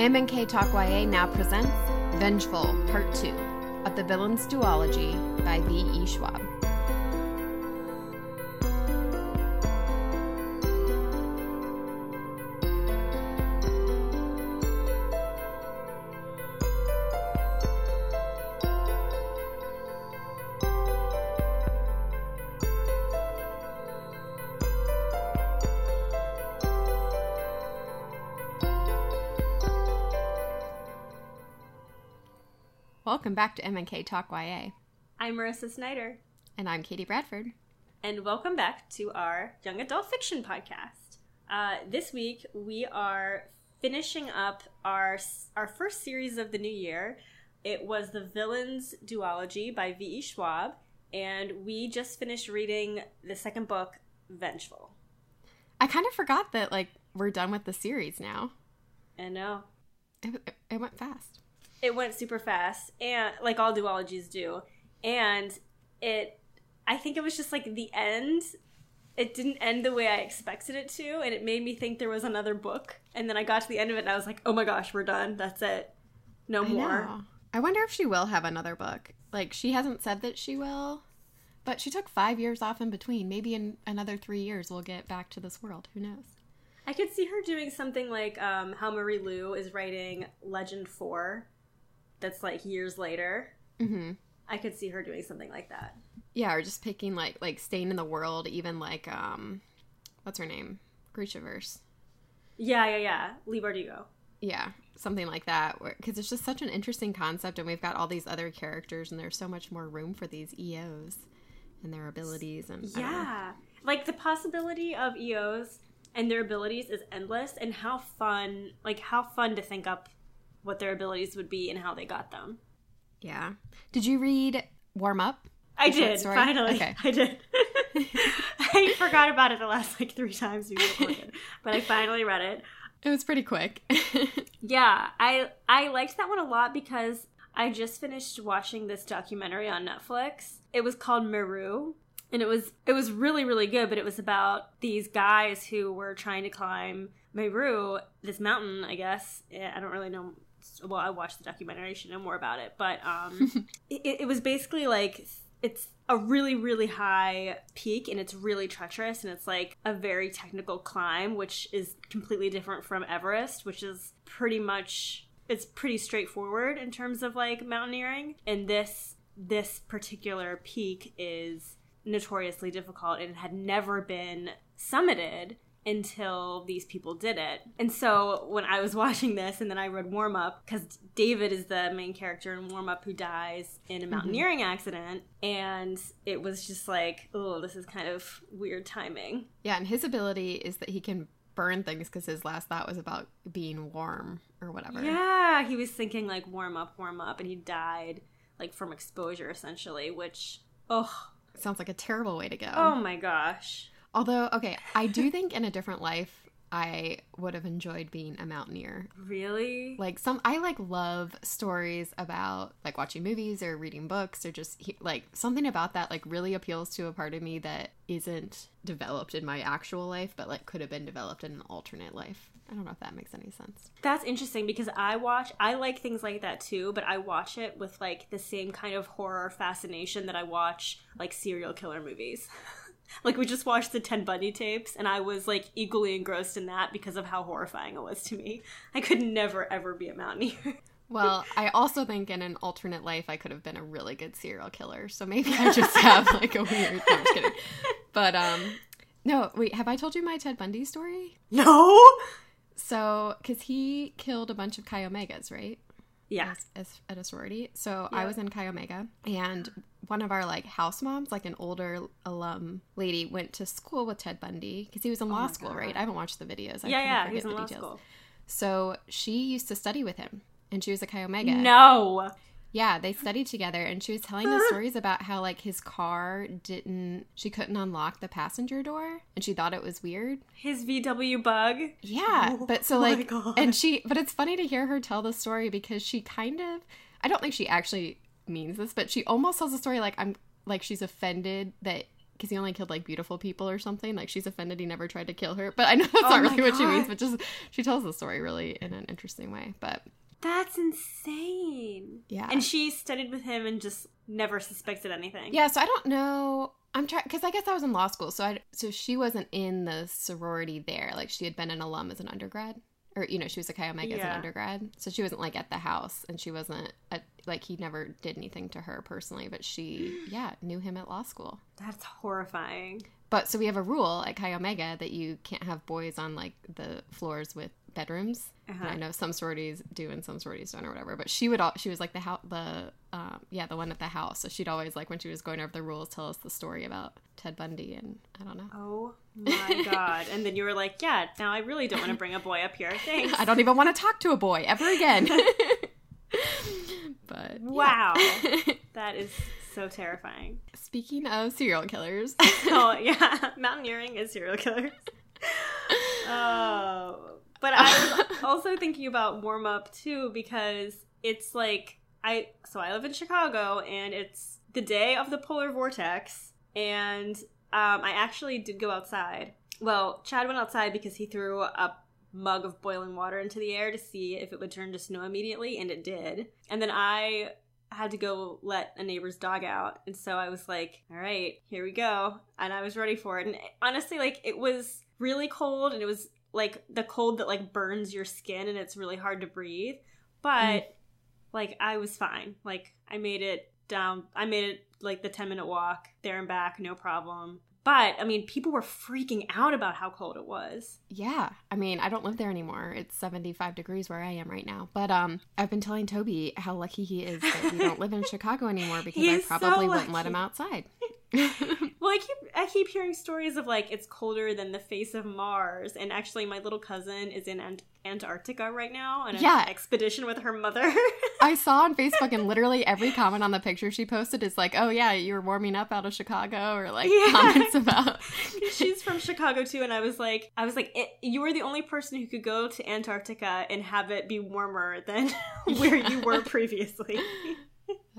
M&K Talk YA now presents Vengeful Part 2 of the Villains Duology by V.E. Schwab. Back to M&K Talk YA. I'm Marissa Snyder, And I'm Katie Bradford. and welcome back to our Young Adult Fiction podcast. Uh, this week we are finishing up our our first series of the new year. It was the Villains Duology by V.E. Schwab, and we just finished reading the second book, Vengeful. I kind of forgot that like we're done with the series now. And no, It, it, it went fast. It went super fast and like all duologies do and it i think it was just like the end it didn't end the way i expected it to and it made me think there was another book and then i got to the end of it and i was like oh my gosh we're done that's it no I more know. I wonder if she will have another book. Like she hasn't said that she will, but she took five years off in between. Maybe in another three years we'll get back to this world. Who knows? i could see her doing something like um, how marie lu is writing legend 4 that's like years later Mm-hmm. i could see her doing something like that Yeah, or just picking like like staying in the world, even like um, what's her name, Grishaverse. yeah yeah yeah leigh bardugo Yeah, something like that. Because it's just such an interesting concept, and we've got all these other characters, and there's so much more room for these EOs and their abilities. And I don't know. Yeah. Like the possibility of EOs and their abilities is endless and how fun like how fun to think up what their abilities would be and how they got them. yeah. Did you read Warm Up? I Is did, finally. Okay. I did. I forgot about it the last like three times we recorded. but I finally read it. It was pretty quick. Yeah, I I liked that one a lot because I just finished watching this documentary on Netflix. It was called Meru, and it was it was really really good. But it was about these guys who were trying to climb Meru, this mountain. I guess Eh, I don't really know. Well, I watched the documentary. Should know more about it. But um, it, it was basically like it's a really really high peak and it's really treacherous and it's like a very technical climb which is completely different from everest which is pretty much it's pretty straightforward in terms of like mountaineering and this this particular peak is notoriously difficult and it had never been summited until these people did it. And so when I was watching this and then I read Warm Up, because David is the main character in Warm Up who dies in a mm-hmm. mountaineering accident, and it was just like, oh, this is kind of weird timing. yeah, and his ability is that he can burn things because his last thought was about being warm or whatever. Yeah, he was thinking like warm up, warm up, and he died like from exposure essentially, which, oh, Sounds like a terrible way to go. oh my gosh. Although, okay, I do think in a different life, I would have enjoyed being a mountaineer. Really? Like some, I like love stories about like watching movies or reading books or just like something about that like really appeals to a part of me that isn't developed in my actual life, but like could have been developed in an alternate life. I don't know if that makes any sense. That's interesting because I watch, I like things like that too, but I watch it with like the same kind of horror fascination that I watch like serial killer movies. like we just watched the Ted Bundy tapes and I was like equally engrossed in that because of how horrifying it was to me. I could never ever be a mountaineer. Well, I also think in an alternate life I could have been a really good serial killer. So maybe I just have like a weird. No, I'm just kidding. But um, no, wait. Have I told you my Ted Bundy story? no? So, because he killed a bunch of Chi Omegas, right? Yeah. As, as, at a sorority. So I was in Chi Omega, and one of our like house moms, like an older alum lady, went to school with Ted Bundy because he was in oh law Oh my school, God. right? I haven't watched the videos. I yeah, yeah, forget he's in the law details. school. So she used to study with him, and she was a Chi Omega. No. Yeah, they studied together, and she was telling the stories about how like his car didn't, she couldn't unlock the passenger door, and she thought it was weird. His VW bug. Yeah, Oh but so like, and she, but it's funny to hear her tell the story because she kind of, I don't think she actually means this, but she almost tells the story like I'm, like she's offended that because he only killed like beautiful people or something. Like she's offended he never tried to kill her. But I know that's Oh not really what she means. But just she tells the story really in an interesting way. But That's insane. yeah, And she studied with him and just never suspected anything. yeah. So I don't know. I'm trying because I guess I was in law school, so I so she wasn't in the sorority there. Like she had been an alum as an undergrad, or you know she was a Chi Omega as an undergrad, so she wasn't like at the house, and she wasn't at, like he never did anything to her personally, but she yeah knew him at law school. That's horrifying. But so we have a rule at Chi Omega that you can't have boys on like the floors with bedrooms. I Uh-huh. know some sororities do and some sororities don't or whatever. But she would all she was like the house the um, yeah the one at the house. So she'd always like when she was going over the rules tell us the story about Ted Bundy and I don't know. Oh my god. And then you were like, yeah, now I really don't want to bring a boy up here. Thanks. I don't even want to talk to a boy ever again. but. Wow. that is so terrifying. Speaking of serial killers, Oh, yeah. Mountaineering is serial killers. Oh. But I was also thinking about warm up too because it's like I so I live in Chicago and it's the day of the polar vortex and um, I actually did go outside. Well, Chad went outside because he threw a mug of boiling water into the air to see if it would turn to snow immediately, and it did. And then I had to go let a neighbor's dog out, and so I was like, "All right, here we go," and I was ready for it. And honestly, like it was really cold, and it was like the cold that like burns your skin, and it's really hard to breathe. But like I was fine. Like I made it down. I made it like the ten minute walk there and back, no problem. But I mean, people were freaking out about how cold it was. Yeah. I mean, I don't live there anymore. It's 75 degrees where I am right now. But um I've been telling Toby how lucky he is that we don't live in Chicago anymore because I He's so probably wouldn't let him outside. Well, I keep I keep hearing stories of like it's colder than the face of Mars, and actually, my little cousin is in Ant- Antarctica right now on an Yeah. expedition with her mother. I saw on Facebook and literally every comment on the picture she posted is like, "Oh yeah, you were warming up out of Chicago," or like Yeah. comments about. She's from Chicago too, and I was like, I was like, you were the only person who could go to Antarctica and have it be warmer than where you were previously.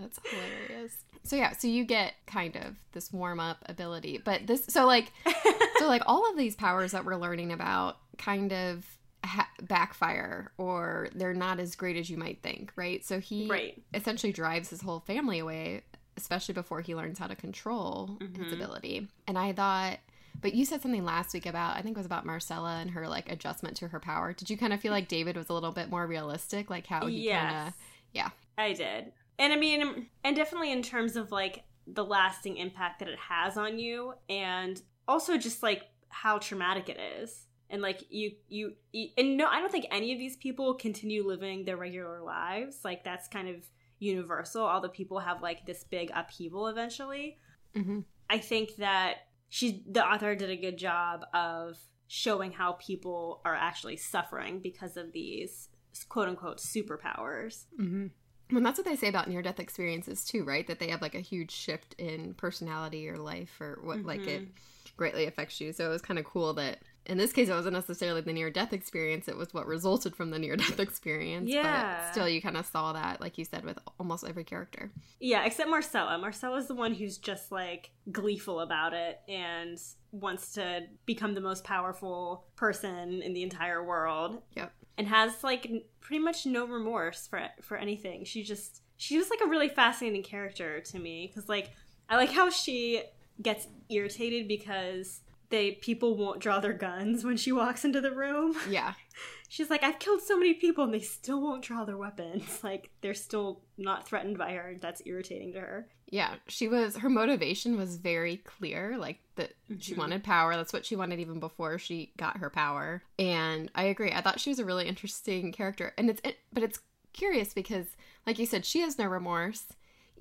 That's hilarious. So yeah, so you get kind of this warm up ability, but this so like so like all of these powers that we're learning about kind of ha- backfire or they're not as great as you might think, right? So he Right. essentially drives his whole family away, especially before he learns how to control his Mhm. ability. And I thought but you said something last week about I think it was about Marcella and her like adjustment to her power. Did you kind of feel like David was a little bit more realistic like how he yes, kind of yeah. I did, and I mean, and definitely in terms of like the lasting impact that it has on you, and also just like how traumatic it is. And like you, you, and no, I don't think any of these people continue living their regular lives. Like that's kind of universal. All the people have like this big upheaval eventually. Mhm. I think that she, the author, did a good job of showing how people are actually suffering because of these quote unquote superpowers. Mm-hmm. Well, that's what they say about near death experiences too, right? That they have like a huge shift in personality or life or what, like it mm-hmm. greatly affects you. So it was kind of cool that in this case, it wasn't necessarily the near death experience, it was what resulted from the near death experience. Yeah. But still, you kind of saw that, like you said, with almost every character. Yeah, except Marcella. Marcella's the one who's just like gleeful about it and wants to become the most powerful person in the entire world. Yep. And has like pretty much no remorse for for anything. She just she was like a really fascinating character to me cuz like I like how she gets irritated because they people won't draw their guns when she walks into the room. Yeah. She's like, I've killed so many people and they still won't draw their weapons. Like, they're still not threatened by her. That's irritating to her. Yeah. She was, her motivation was very clear. Like that she Mhm. wanted power. That's what she wanted even before she got her power. And I agree. I thought she was a really interesting character. And it's, it, but it's curious because, like you said, she has no remorse.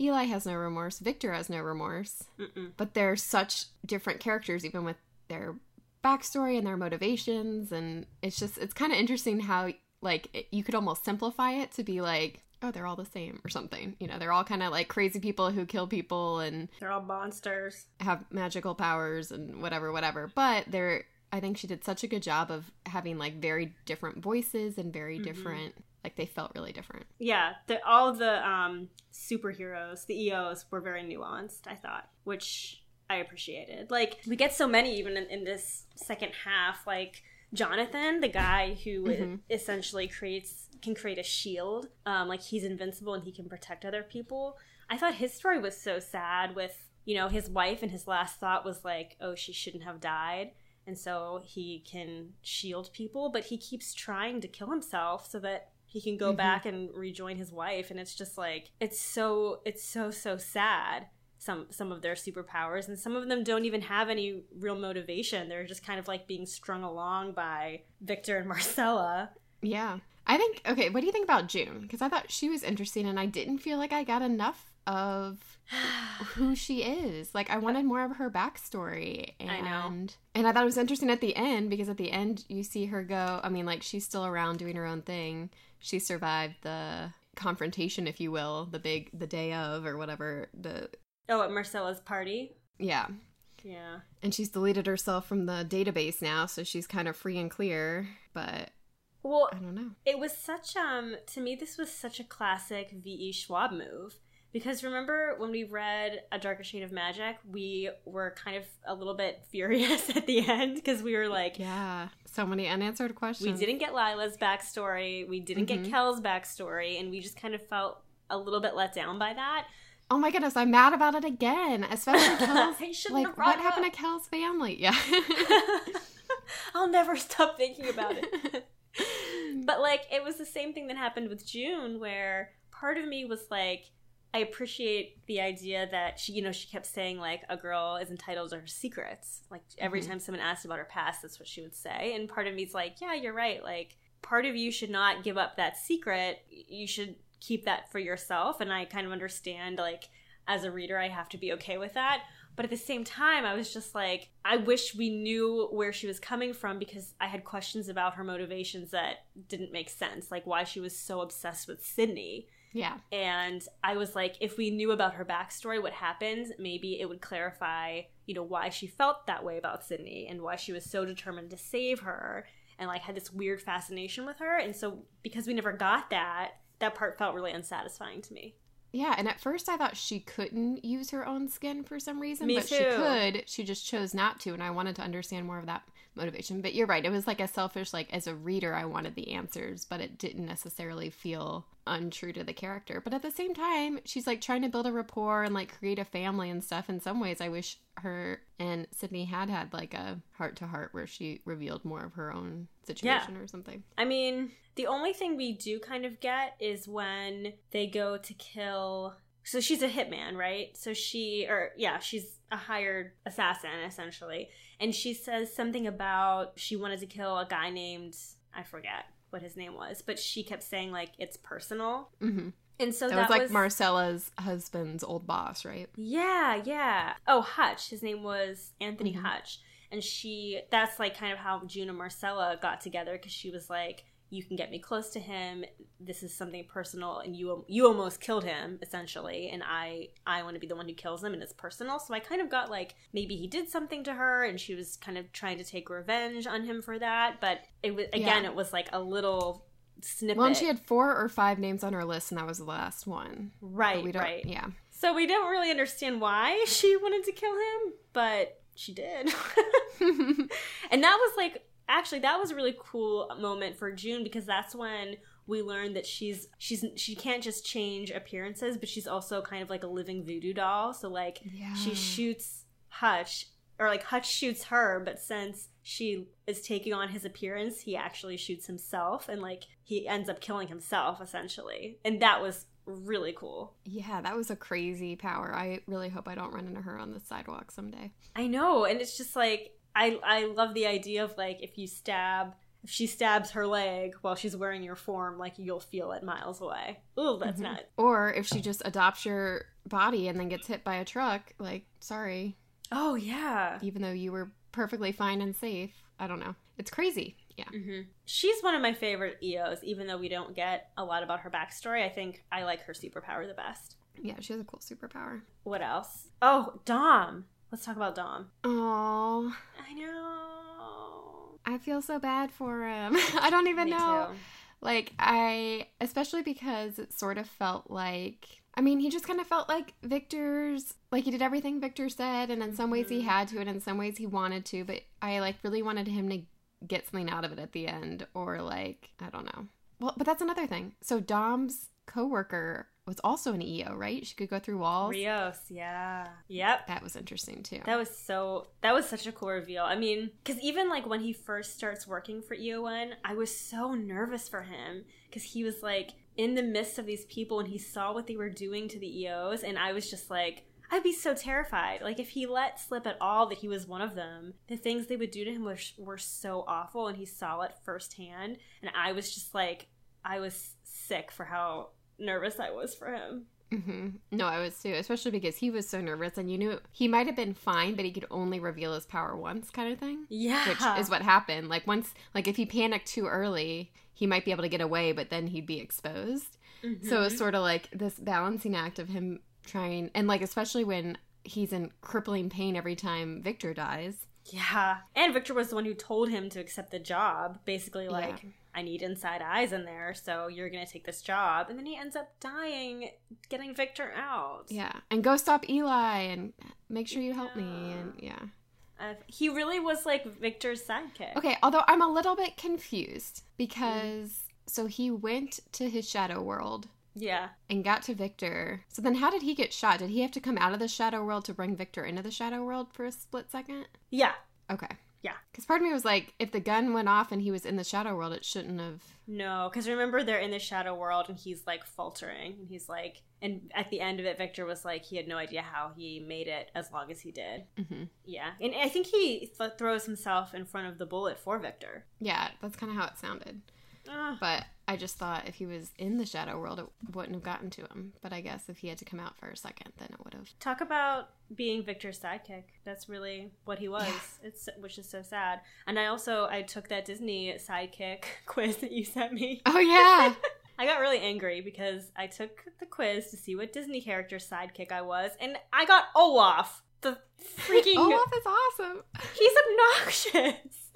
Eli has no remorse. Victor has no remorse. Mm-mm. But they're such different characters, even with their backstory and their motivations. And it's just, it's kind of interesting how, like, it, you could almost simplify it to be like, oh, they're all the same or something. You know, they're all kind of like crazy people who kill people and They're all monsters. have magical powers and whatever, whatever. But they're, I think she did such a good job of having like very different voices and very Mhm. different, like they felt really different. Yeah, the, all of the um, superheroes, the EOs, were very nuanced, I thought, which I appreciated. Like we get so many even in, in this second half. Like Jonathan, the guy who Mhm. essentially creates can create a shield. Um, like he's invincible and he can protect other people. I thought his story was so sad. With you know his wife and his last thought was like, oh, she shouldn't have died. And so he can shield people, but he keeps trying to kill himself so that he can go Mhm. back and rejoin his wife. And it's just like it's so it's so so sad some some of their superpowers and some of them don't even have any real motivation they're just kind of like being strung along by victor and marcella Yeah. I think, okay, what do you think about June? Because I thought she was interesting and I didn't feel like I got enough of who she is. Like, I wanted more of her backstory. And, I know. And I thought it was interesting at the end because at the end you see her go, I mean, like, she's still around doing her own thing. She survived the confrontation, if you will, the big, the day of or whatever. The, oh at marcella's party yeah. yeah And she's deleted herself from the database now, so she's kind of free and clear. But well I don't know. it was such um to me this was such a classic ve schwab move because remember when we read a darker shade of magic we were kind of a little bit furious at the end because we were like Yeah. So many unanswered questions. We didn't get Lila's backstory. We didn't Mhm. get Kell's backstory, and we just kind of felt a little bit let down by that. Oh my goodness, I'm mad about it again. Especially Kell's. Like, have what it happened to Kell's family? Yeah. I'll never stop thinking about it. but like, it was the same thing that happened with June, where part of me was like, I appreciate the idea that she, you know, she kept saying like a girl is entitled to her secrets. Like every Mhm. time someone asked about her past, that's what she would say. And part of me's like, yeah, you're right. Like part of you should not give up that secret. You should keep that for yourself. And I kind of understand like as a reader, I have to be okay with that. But at the same time, I was just like, I wish we knew where she was coming from because I had questions about her motivations that didn't make sense, like why she was so obsessed with Sydney. yeah. And I was like, if we knew about her backstory, what happened, maybe it would clarify, you know, why she felt that way about Sydney and why she was so determined to save her and like had this weird fascination with her. And so because we never got that, that part felt really unsatisfying to me. Yeah, and at first I thought she couldn't use her own skin for some reason, Me but she could. She just chose not to, and I wanted to understand more of that motivation. But you're right; it was like a selfish, like as a reader, I wanted the answers, but it didn't necessarily feel untrue to the character. But at the same time, she's like trying to build a rapport and like create a family and stuff. In some ways, I wish her and Sydney had had like a heart to heart where she revealed more of her own situation or something. I mean, the only thing we do kind of get is when they go to kill. So she's a hitman, right? So she, or yeah, she's a hired assassin essentially. And she says something about she wanted to kill a guy named, I forget what his name was, but she kept saying like it's personal. hmm And so that, that, was like Marcella's husband's old boss, right? Yeah, yeah. Oh, Hutch. His name was Anthony Mhm. Hutch. And she, that's like kind of how June and Marcella got together because she was like, you can get me close to him. This is something personal, and you you almost killed him essentially, and I I want to be the one who kills him, and it's personal. So I kind of got like maybe he did something to her, and she was kind of trying to take revenge on him for that. But it was again, Yeah. it was like a little snippet. Well, and she had four or five names on her list, and that was the last one. But right, we don't, right. Yeah. So we don't really understand why she wanted to kill him, but she did. and that was like actually that was a really cool moment for June because that's when we learned that she's she's she can't just change appearances, but she's also kind of like a living voodoo doll. So like yeah. she shoots Hutch or like Hutch shoots her, but since she is taking on his appearance, he actually shoots himself and like he ends up killing himself essentially. And that was really cool. Yeah, that was a crazy power. I really hope I don't run into her on the sidewalk someday. I know, and it's just like I I love the idea of like if you stab if she stabs her leg while she's wearing your form, like you'll feel it miles away. Ooh, that's Mhm. not. Or if she just adopts your body and then gets hit by a truck, like, sorry, Oh yeah. even though you were perfectly fine and safe. I don't know. It's crazy. Yeah. hmm She's one of my favorite EOs, even though we don't get a lot about her backstory. I think I like her superpower the best. Yeah, she has a cool superpower. What else? Oh, Dom. Let's talk about Dom. Oh, I know. I feel so bad for him. I don't even know. too. Like, I, especially because it sort of felt like I mean, he just kind of felt like Victor's, like he did everything Victor said, and in some ways he Mhm. had to, and in some ways he wanted to, but I like really wanted him to get something out of it at the end, or like, I don't know. Well, but that's another thing. So Dom's coworker was also an EO, right? She could go through walls. Rios, yeah. Yep. That was interesting too. That was so that was such a cool reveal. I mean, cuz even like when he first starts working for EON, I was so nervous for him cuz he was like in the midst of these people and he saw what they were doing to the EOs and I was just like I'd be so terrified. Like if he let slip at all that he was one of them, the things they would do to him were, were so awful and he saw it firsthand and I was just like I was sick for how nervous I was for him. hmm No, I was too, especially because he was so nervous, and you knew he might have been fine, but he could only reveal his power once, kind of thing. Yeah. Which is what happened. Like once, like if he panicked too early, he might be able to get away, but then he'd be exposed. So it Mm-hmm. was sort of like this balancing act of him trying, and like especially when he's in crippling pain every time Victor dies. Yeah. And Victor was the one who told him to accept the job. Basically, like, Yeah. I need inside eyes in there, so you're to take this job. And then he ends up dying, getting Victor out. Yeah, and go stop Eli, and make sure you help me, and yeah. Uh, he really was like Victor's sidekick. Okay, although I'm a little bit confused because so he went to his shadow world Yeah. and got to Victor. So then how did he get shot? Did he have to come out of the shadow world to bring Victor into the shadow world for a split second? Yeah. Okay. Yeah. Because part of me was like, if the gun went off and he was in the shadow world, it shouldn't have. No, because remember they're in the shadow world and he's like faltering. And he's like, and at the end of it, Victor was like, he had no idea how he made it as long as he did. hmm Yeah. And I think he th- throws himself in front of the bullet for Victor. Yeah, that's kind of how it sounded. Ugh. But I just thought if he was in the shadow world, it wouldn't have gotten to him. But I guess if he had to come out for a second, then it would have. Talk about being Victor's sidekick. That's really what he was. It's which is so sad. And I also I took that Disney sidekick quiz that you sent me. Oh, yeah. I got really angry because I took the quiz to see what Disney character sidekick I was, and I got Olaf. The freaking Olaf is awesome. he's obnoxious.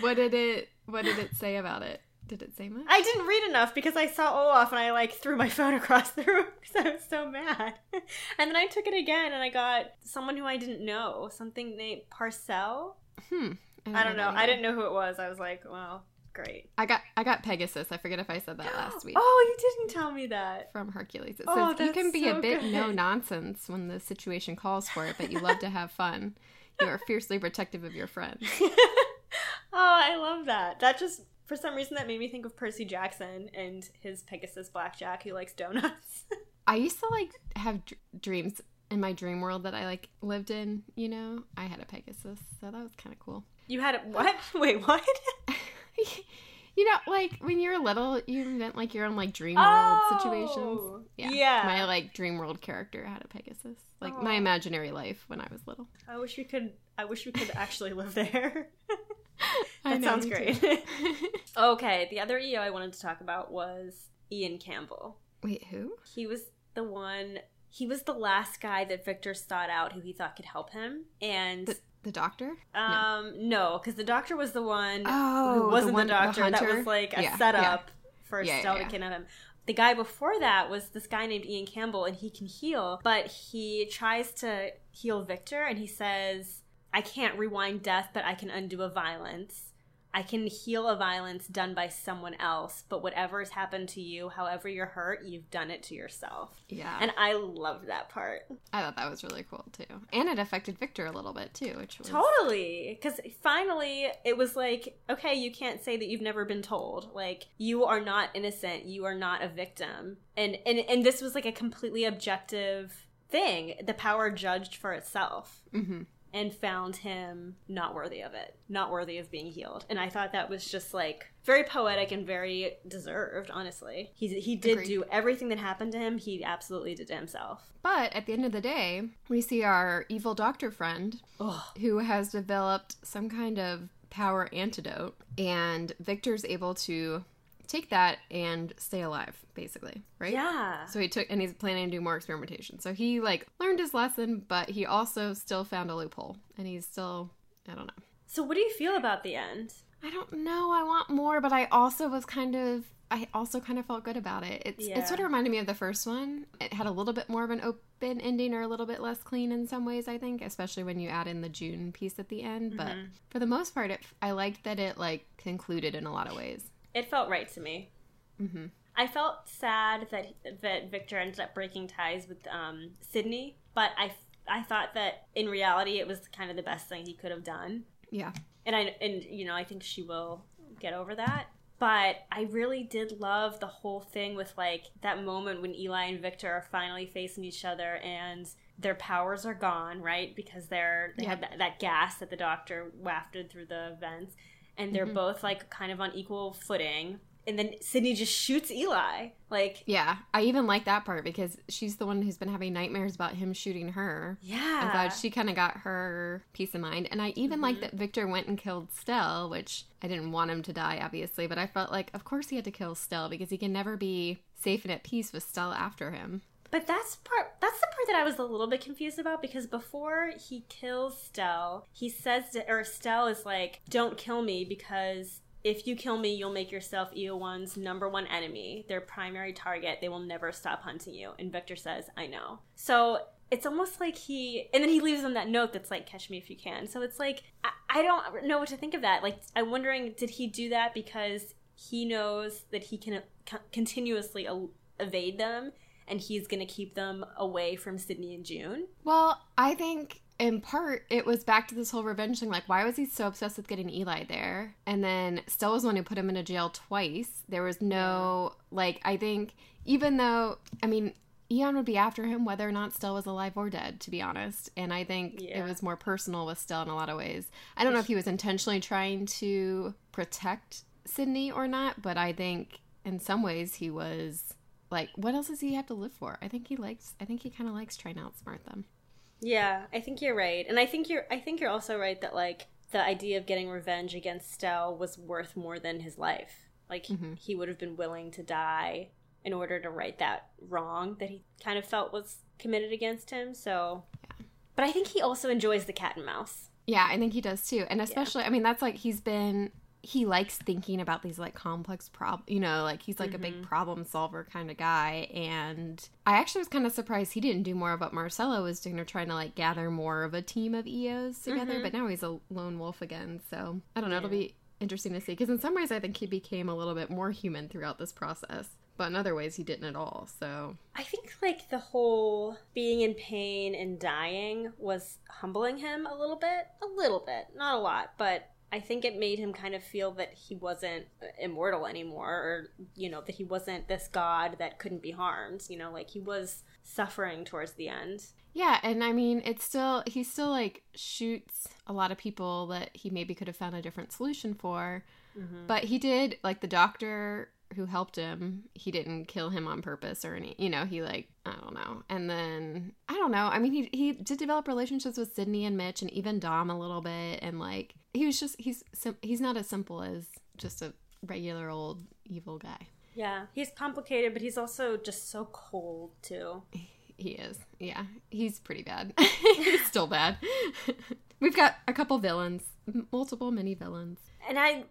what did it what did it say about it did it say much I didn't read enough because I saw Olaf and I like threw my phone across the room because I was so mad. And then I took it again and I got someone who I didn't know, something named Parcell. hmm I don't know. that I didn't know who it was. I was like, well, great. i got i got pegasus i forget if i said that last week Oh, you didn't tell me that. from hercules it Oh, says you can be a bit good. no nonsense when the situation calls for it but you love to have fun you are fiercely protective of your friends oh, I love that. That just for some reason that made me think of Percy Jackson and his Pegasus Blackjack who likes donuts. i used to like have dr- dreams in my dream world that i like lived in you know i had a pegasus so that was kind of cool you had a what? Wait, what? you know like when you're little you invent like your own like dream world oh, situations Oh, Yeah. yeah. My like dream world character had a Pegasus. Like my imaginary life when I was little. I wish we could. I wish we could actually live there. That sounds great. okay, the other EO I wanted to talk about was Ian Campbell. Wait, who? He was the one. He was the last guy that Victor sought out who he thought could help him, and The, the doctor? um, no, because the doctor was the one Oh, who wasn't the, one- the doctor. that was like a Yeah, setup for Yeah, yeah, Stella yeah. to kidnap him. The guy before that was this guy named Ian Campbell, and he can heal, but he tries to heal Victor, and he says, I can't rewind death, but I can undo a violence. I can heal a violence done by someone else, but whatever has happened to you, however you're hurt, you've done it to yourself. Yeah. And I loved that part. I thought that was really cool too. And it affected Victor a little bit too, which was Totally. Because finally, it was like, okay, you can't say that you've never been told. Like, you are not innocent. You are not a victim. And and and this was like a completely objective thing. The power judged for itself Mhm. And found him not worthy of it, not worthy of being healed. And I thought that was just like very poetic and very deserved. Honestly, he he did Agreed. do everything that happened to him. He absolutely did to himself. But at the end of the day, we see our evil doctor friend Ugh. who has developed some kind of power antidote and Victor's able to take that and stay alive basically, right? Yeah. So he took, and he's planning to do more experimentation. So he like learned his lesson, but he also still found a loophole, and he's still, I don't know. So what do you feel about the end? I don't know. I want more, but I also was kind of I also kind of felt good about it. It's Yeah. it sort of reminded me of the first one. It had a little bit more of an open ending or a little bit less clean in some ways, I think, especially when you add in the June piece at the end. But Mhm. for the most part, it I liked that it like concluded in a lot of ways. It felt right to me. hmm I felt sad that that Victor ended up breaking ties with um, Sydney, but I I thought that in reality it was kind of the best thing he could have done. Yeah. and I and you know I think she will get over that. But I really did love the whole thing with like that moment when Eli and Victor are finally facing each other and their powers are gone, right? Because they're they had Yep. that, that gas that the doctor wafted through the vents, and they're Mhm. both like kind of on equal footing. And then Sydney just shoots Eli, like Yeah, I even like that part because she's the one who's been having nightmares about him shooting her. yeah, I'm glad she kind of got her peace of mind. And I even like Mhm. that Victor went and killed Stell, which I didn't want him to die, obviously, but I felt like, of course, he had to kill Stell because he can never be safe and at peace with Stell after him. But that's part that's the part that I was a little bit confused about because before he kills Stell, he says to, or Stell is like, "Don't kill me because if you kill me, you'll make yourself EON's number one enemy, their primary target. They will never stop hunting you." And Victor says, "I know." So it's almost like he and then he leaves him that note that's like catch me if you can so it's like I, I don't know what to think of that like i'm wondering did he do that because he knows that he can continuously evade them and he's going to keep them away from Sydney and June. Well, I think in part it was back to this whole revenge thing. Like, why was he so obsessed with getting Eli there? And then Stell was the one who put him into jail twice. There was no, like, I think, even though, I mean, Eon would be after him whether or not Stell was alive or dead, to be honest. And I think Yeah. it was more personal with Stell in a lot of ways. I don't know if he was intentionally trying to protect Sydney or not, but I think in some ways he was like, what else does he have to live for? I think he likes, I think he kind of likes trying to outsmart them. Yeah, I think you're right. And I think you're I think you're also right that like the idea of getting revenge against Stell was worth more than his life. Like Mhm. he would have been willing to die in order to right that wrong that he kind of felt was committed against him. So But I think he also enjoys the cat and mouse. Yeah, I think he does too. And especially, I mean, that's like he's been he likes thinking about these like complex prob you know, like he's like a big Mhm. problem solver kind of guy and I actually was kind of surprised he didn't do more of what marcella was doing or trying to like gather more of a team of EOs together, Mhm. but now he's a lone wolf again. So, I don't know, it'll be interesting to see because in some ways I think he became a little bit more human throughout this process. But in other ways, he didn't at all. So, I think like the whole being in pain and dying was humbling him a little bit, a little bit, not a lot, but I think it made him kind of feel that he wasn't immortal anymore or you know that he wasn't this god that couldn't be harmed, you know, like he was suffering towards the end. Yeah, and I mean, it's still he still like shoots a lot of people that he maybe could have found a different solution for. Mm-hmm. But he did like the doctor who helped him, he didn't kill him on purpose or any, you know, he like I don't know. And then I don't know. I mean, he he did develop relationships with Sydney and Mitch and even Dom a little bit and like he was just he's he's not as simple as just a regular old evil guy. Yeah, he's complicated, but he's also just so cold too. He is. Yeah. He's pretty bad. he's still bad. We've got a couple villains, multiple mini villains. And I,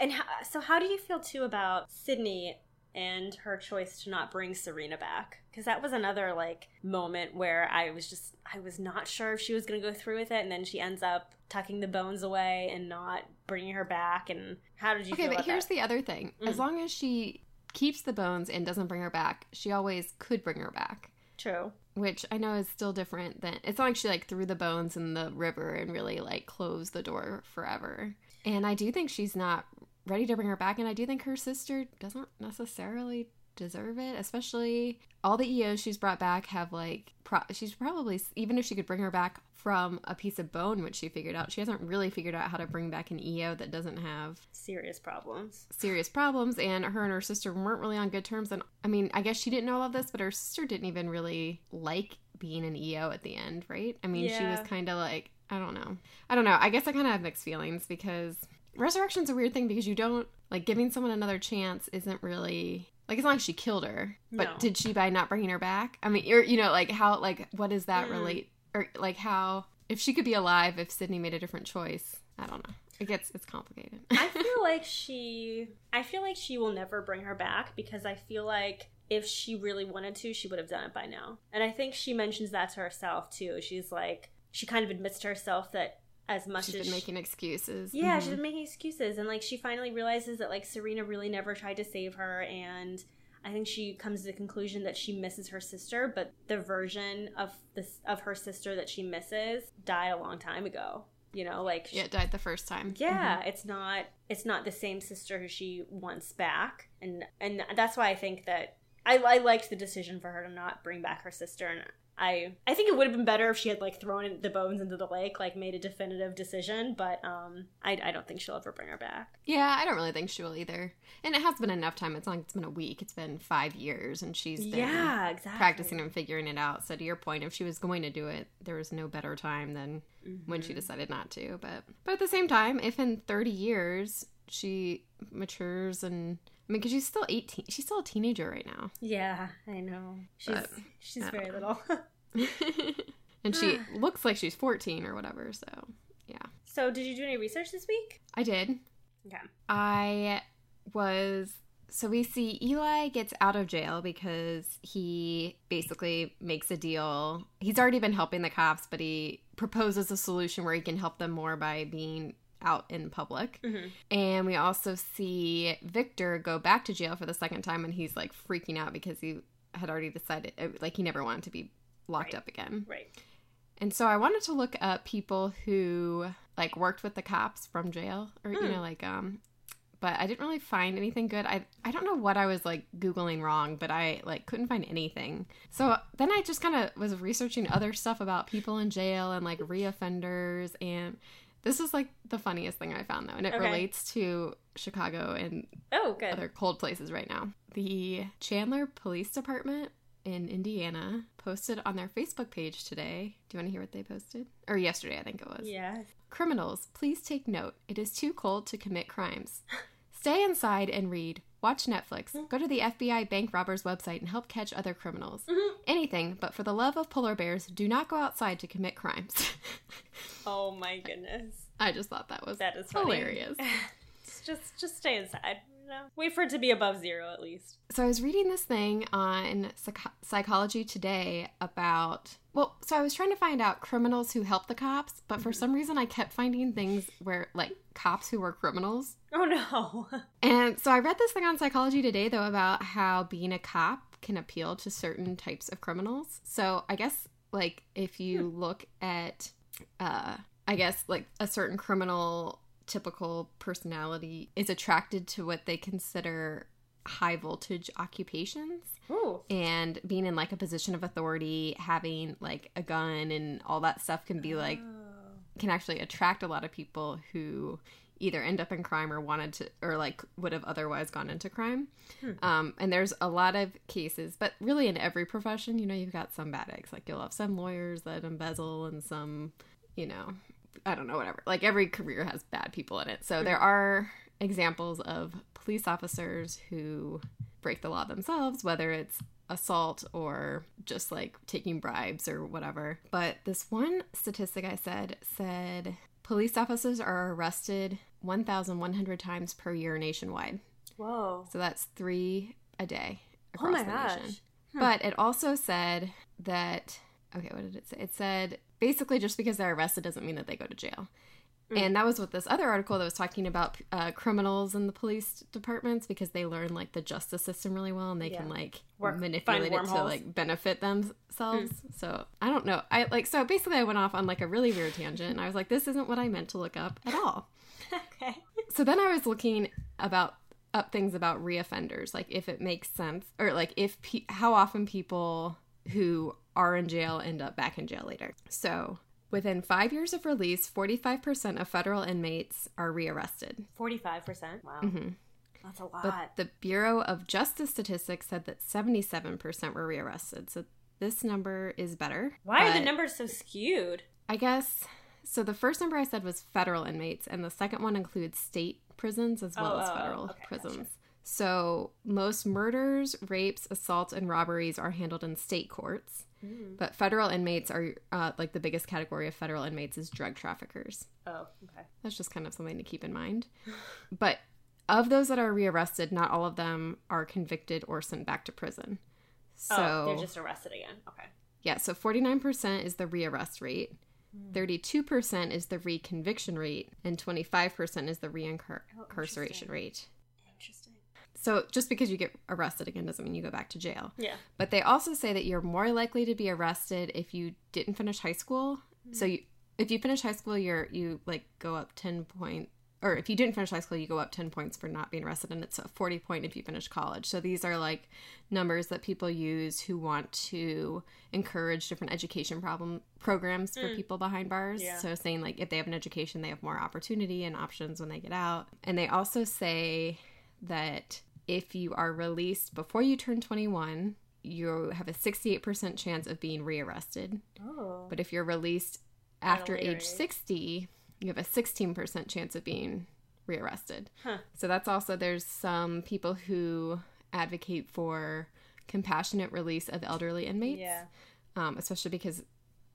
and how, so how do you feel too about Sydney and her choice to not bring Serena back? Because that was another like moment where I was just, I was not sure if she was going to go through with it, and then she ends up tucking the bones away and not bringing her back. And how did you Okay, feel but here's that? the other thing. As Mm. long as she keeps the bones and doesn't bring her back, she always could bring her back. True. Which I know is still different than it's not like she like threw the bones in the river and really like closed the door forever. And I do think she's not ready to bring her back, and I do think her sister doesn't necessarily deserve it, especially all the EOs she's brought back have like pro- she's probably even if she could bring her back from a piece of bone which she figured out she hasn't really figured out how to bring back an EO that doesn't have Serious problems. serious problems and her and her sister weren't really on good terms and i mean i guess she didn't know all of this but her sister didn't even really like being an eo at the end right? I mean she was kind of like i don't know. I don't know. I guess i kind of have mixed feelings because resurrection's a weird thing because you don't like giving someone another chance isn't really like it's not like she killed her but No. did she by not bringing her back i mean or you know like how like what does that Mm. relate or like how if she could be alive if sydney made a different choice i don't know it gets it's complicated. I feel like she I feel like she will never bring her back because I feel like if she really wanted to, she would have done it by now. And I think she mentions that to herself too. She's like she kind of admits to herself that as much she's as been she- making excuses. yeah, Mhm. she's been making excuses, and like she finally realizes that like Serena really never tried to save her, and I think she comes to the conclusion that she misses her sister, but the version of this of her sister that she misses died a long time ago. You know, like yeah, it died the first time. yeah, it's not it's not the same sister who she wants back, and and that's why I think that I, I liked the decision for her to not bring back her sister, and I I think it would have been better if she had like thrown the bones into the lake, like made a definitive decision, but um I I don't think she'll ever bring her back. Yeah, I don't really think she will either. And it has been enough time. It's not like it's been a week. It's been five years, and she's been yeah, exactly. practicing and figuring it out. So to your point, if she was going to do it, there was no better time than when Mm-hmm. she decided not to. But but at the same time, if in thirty years she matures and I mean, because she's still eighteen, she's still a teenager right now, Yeah, I know. She's But, she's very know. little. and she looks like she's fourteen or whatever. So yeah, so, did you do any research this week? I did. Okay. I was so we see Eli gets out of jail because he basically makes a deal. He's already been helping the cops, but he proposes a solution where he can help them more by being out in public. Mhm. And we also see Victor go back to jail for the second time and he's like freaking out because he had already decided uh, like he never wanted to be locked Right. up again. Right. And so I wanted to look up people who like worked with the cops from jail or you Hmm. know like um but I didn't really find anything good. I I don't know what I was like googling wrong, but I like couldn't find anything. So then I just kind of was researching other stuff about people in jail and like reoffenders and this is like the funniest thing I found though and it Okay. relates to Chicago and Oh, good. other cold places right now. The Chandler Police Department in Indiana posted on their Facebook page today. Do you want to hear what they posted? Or yesterday, I think it was. yeah. Criminals, please take note. It is too cold to commit crimes. Stay inside and read. Watch Netflix. Mm-hmm. Go to the FBI bank robbers website and help catch other criminals. Mm-hmm. Anything, but for the love of polar bears, do not go outside to commit crimes. Oh my goodness. I just thought that was That is hilarious. just just stay inside. Wait for it to be above zero at least. So I was reading this thing on Psych- Psychology Today about well, so I was trying to find out criminals who help the cops, but for some reason I kept finding things where like cops who were criminals. Oh no. And so I read this thing on Psychology Today though about how being a cop can appeal to certain types of criminals. So I guess like if you look at uh I guess like a certain criminal typical personality is attracted to what they consider high voltage occupations Ooh. and being in like a position of authority, having like a gun and all that stuff can be like Oh. can actually attract a lot of people who either end up in crime or wanted to or like would have otherwise gone into crime um, and there's a lot of cases but really in every profession you know you've got some bad eggs like you'll have some lawyers that embezzle and some you know i don't know whatever like every career has bad people in it so there hmm. are examples of police officers who break the law themselves whether it's assault or just like taking bribes or whatever. But this one statistic I said said police officers are arrested 1,100 times per year nationwide. Whoa. So that's three a day Oh across my the gosh. nation. But it also said that, okay, what did it say? It said basically just because they're arrested doesn't mean that they go to jail. Mm. And that was what this other article that was talking about uh, criminals in the police departments because they learn like the justice system really well and they Yeah. can like Work- manipulate it to like benefit themselves. Mm. So I don't know. I like so basically I went off on like a really weird tangent and I was like, this isn't what I meant to look up at all. okay. So then I was looking about up things about reoffenders, like if it makes sense, or like if pe- how often people who are in jail end up back in jail later. So within five years of release, forty five percent of federal inmates are rearrested. Forty-five percent. Wow. Mhm. That's a lot. But the Bureau of Justice Statistics said that seventy seven percent were rearrested. So this number is better. Why are the numbers so skewed? I guess so. The first number I said was federal inmates, and the second one includes state prisons as well Oh, as oh, oh, federal okay, gotcha. prisons. So most murders, rapes, assaults, and robberies are handled in state courts, Mm. But federal inmates are uh, like the biggest category of federal inmates is drug traffickers. Oh, okay. That's just kind of something to keep in mind. But of those that are rearrested, not all of them are convicted or sent back to prison. So oh, they're just arrested again. Okay. yeah, so 49% is the rearrest rate. Hmm. 32% is the reconviction rate and 25% is the reincarceration Oh, rate. So just because you get arrested again doesn't mean you go back to jail. Yeah. But they also say that you're more likely to be arrested if you didn't finish high school. So mm. you, if you finish high school, you're you like go up ten point, or if you didn't finish high school, you go up ten points for not being arrested, and it's a forty point if you finish college. So these are like numbers that people use who want to encourage different education problem programs for mm. people behind bars. Yeah. So saying like if they have an education, they have more opportunity and options when they get out. And they also say that if you are released before you turn 21, you have a 68% chance of being rearrested. Oh. But if you're released after age age. 60, you have a 16% chance of being rearrested. Huh. So that's also, there's some people who advocate for compassionate release of elderly inmates, Yeah. um, especially because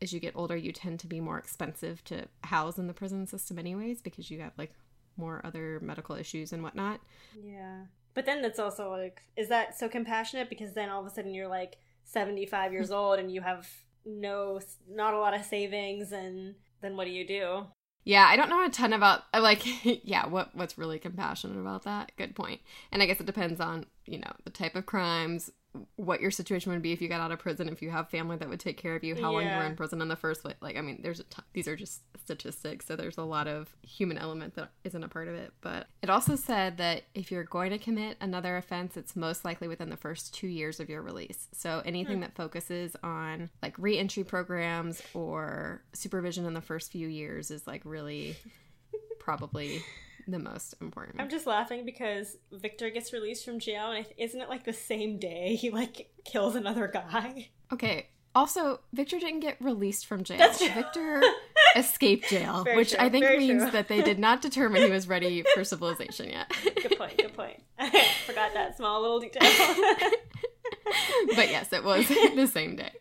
as you get older, you tend to be more expensive to house in the prison system, anyways, because you have like more other medical issues and whatnot. Yeah. But then it's also like, is that so compassionate? Because then all of a sudden you're like 75 years old and you have no, not a lot of savings, and then what do you do? Yeah, I don't know a ton about uh, like yeah, what what's really compassionate about that? Good point. And I guess it depends on, you know, the type of crimes, what your situation would be if you got out of prison, if you have family that would take care of you, how long you were in prison in the first place. Like, I mean, there's a these are just statistics, so there's a lot of human element that isn't a part of it. But it also said that if you're going to commit another offense, it's most likely within the first two years of your release. So anything hmm. that focuses on like reentry programs or supervision in the first few years is like really probably the most important. I'm just laughing because Victor gets released from jail, and isn't it like the same day he like kills another guy? Okay. Also, Victor didn't get released from jail. That's true. Victor escaped jail, Very which true, I think very means true. that they did not determine he was ready for civilization yet. Good point. Good point. I forgot that small little detail. but yes, it was the same day.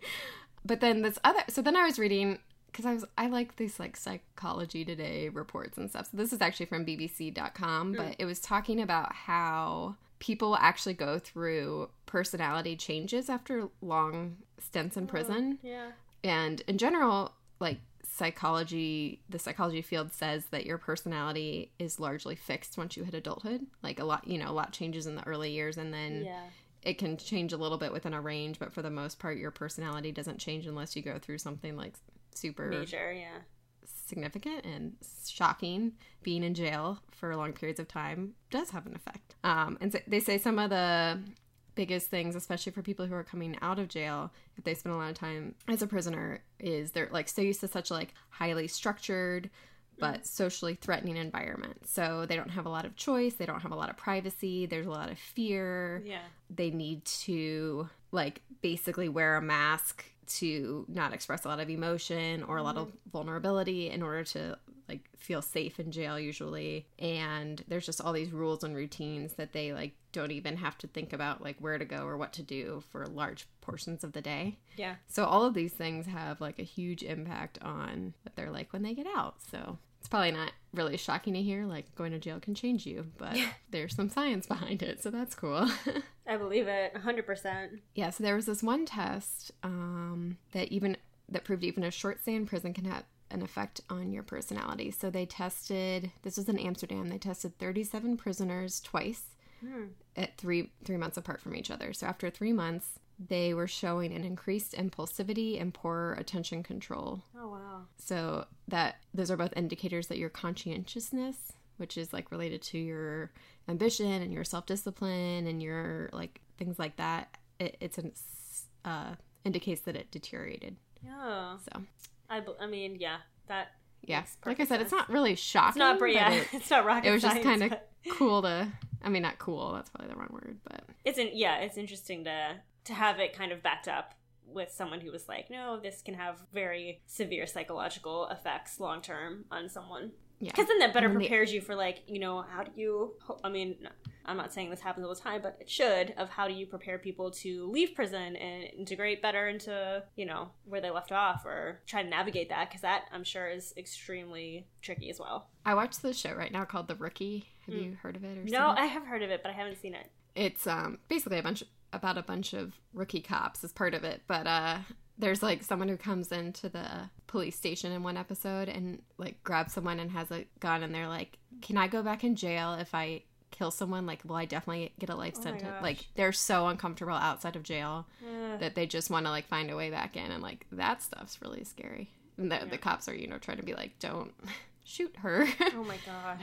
But then this other, so then I was reading because I was I like these like psychology today reports and stuff. So this is actually from BBC.com, hmm. but it was talking about how people actually go through personality changes after long stints in oh, prison. yeah. And in general, like psychology, the psychology field says that your personality is largely fixed once you hit adulthood. Like a lot, you know, a lot changes in the early years and then Yeah. it can change a little bit within a range, but for the most part, your personality doesn't change unless you go through something like super Major. Yeah. significant and shocking. Being in jail for long periods of time does have an effect. Um, and so they say some of the biggest things, especially for people who are coming out of jail, if they spend a lot of time as a prisoner, is they're like so used to such like highly structured but socially threatening environment. So they don't have a lot of choice, they don't have a lot of privacy, there's a lot of fear Yeah. they need to like basically wear a mask to not express a lot of emotion or a lot of mm-hmm. vulnerability in order to like feel safe in jail usually and there's just all these rules and routines that they like don't even have to think about like where to go or what to do for large portions of the day Yeah. so all of these things have like a huge impact on what they're like when they get out. So it's probably not really shocking to hear like going to jail can change you, but there's some science behind it, so that's cool. I believe it. 100%. yeah, so there was this one test um, that even that proved even a short stay in prison can have an effect on your personality. So they tested this was in Amsterdam. They tested 37 prisoners twice Hmm. at three three months apart from each other. So after three months, they were showing an increased impulsivity and poorer attention control. Oh, wow. So that those are both indicators that your conscientiousness, which is like related to your ambition and your self discipline and your like things like that, it, it's an uh, indicates that it deteriorated. Yeah. So I, I mean, yeah. That. yeah, like I said, it's not really shocking. It's not, but yeah. it, it's not rocket it was just kind of but cool to. I mean, not cool. That's probably the wrong word, but It's in, yeah, it's interesting to to have it kind of backed up with someone who was like, no, this can have very severe psychological effects long term on someone. yeah. Because then that better then the- prepares you for like, you know, how do you? I mean, I'm not saying this happens all the time, but it should, of how do you prepare people to leave prison and integrate better into, you know, where they left off or try to navigate that because that I'm sure is extremely tricky as well. I watched this show right now called The Rookie. Have mm. you heard of it or No, I have heard of it, but I haven't seen it. It's um basically a bunch of, about a bunch of rookie cops as part of it, but uh there's like someone who comes into the police station in one episode and like grabs someone and has a gun and they're like, "Can I go back in jail if I kill someone? Like, will I definitely get a life oh sentence?" Like, they're so uncomfortable outside of jail that they just want to like find a way back in, and like that stuff's really scary. And the, yeah. the cops are, you know, trying to be like, "Don't." Shoot her. oh my god.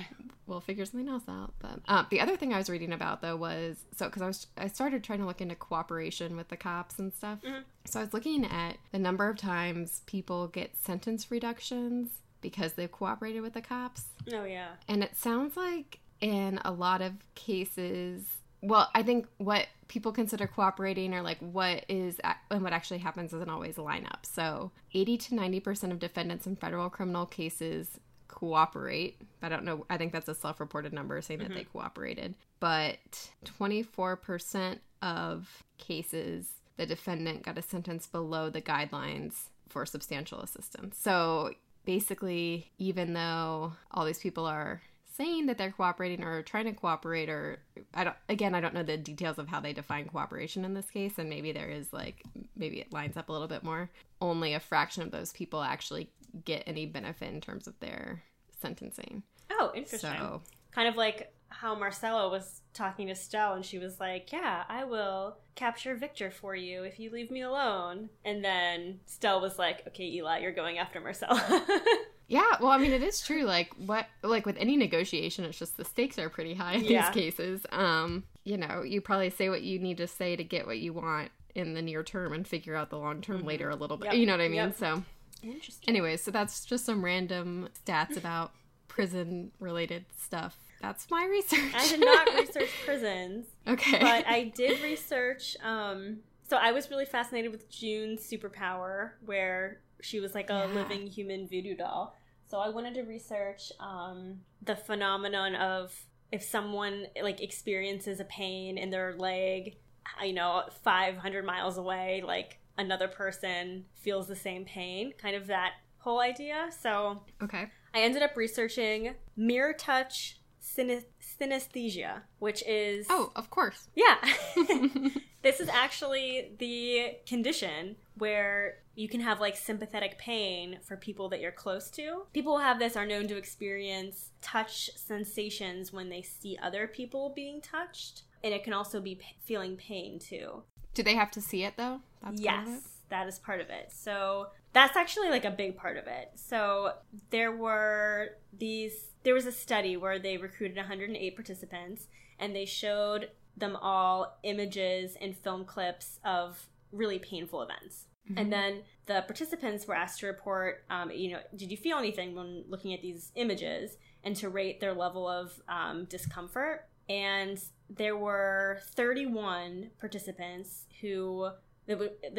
we'll figure something else out. But um, the other thing I was reading about though was so because I was I started trying to look into cooperation with the cops and stuff. Mm-hmm. So I was looking at the number of times people get sentence reductions because they've cooperated with the cops. Oh yeah. And it sounds like in a lot of cases well, I think what people consider cooperating or like what is and what actually happens doesn't always line up. So, 80 to 90% of defendants in federal criminal cases cooperate. I don't know. I think that's a self reported number saying mm-hmm. that they mm-hmm. cooperated. But 24% of cases, the defendant got a sentence below the guidelines for substantial assistance. So basically, even though all these people are saying that they're cooperating or trying to cooperate or I don't again I don't know the details of how they define cooperation in this case and maybe there is like maybe it lines up a little bit more only a fraction of those people actually get any benefit in terms of their sentencing. Oh, interesting. So, kind of like how Marcella was talking to Stell and she was like, Yeah, I will capture Victor for you if you leave me alone. And then Stell was like, Okay, Eli, you're going after Marcella. yeah, well, I mean, it is true. Like, what, like with any negotiation, it's just the stakes are pretty high in yeah. these cases. Um, you know, you probably say what you need to say to get what you want in the near term and figure out the long term mm-hmm. later a little bit. Yep. You know what I mean? Yep. So, Interesting. Anyway, so that's just some random stats about prison related stuff. That's my research. I did not research prisons. Okay. But I did research um so I was really fascinated with June's superpower where she was like a yeah. living human voodoo doll. So I wanted to research um the phenomenon of if someone like experiences a pain in their leg, you know, 500 miles away, like another person feels the same pain, kind of that whole idea. So, okay. I ended up researching mirror touch synesthesia, which is Oh, of course. Yeah. this is actually the condition where you can have like sympathetic pain for people that you're close to. People who have this are known to experience touch sensations when they see other people being touched. And it can also be p- feeling pain too. Do they have to see it though? That's yes, that is part of it. So that's actually like a big part of it. So there were these. There was a study where they recruited 108 participants, and they showed them all images and film clips of really painful events. Mm-hmm. And then the participants were asked to report, um, you know, did you feel anything when looking at these images, and to rate their level of um, discomfort. And there were 31 participants who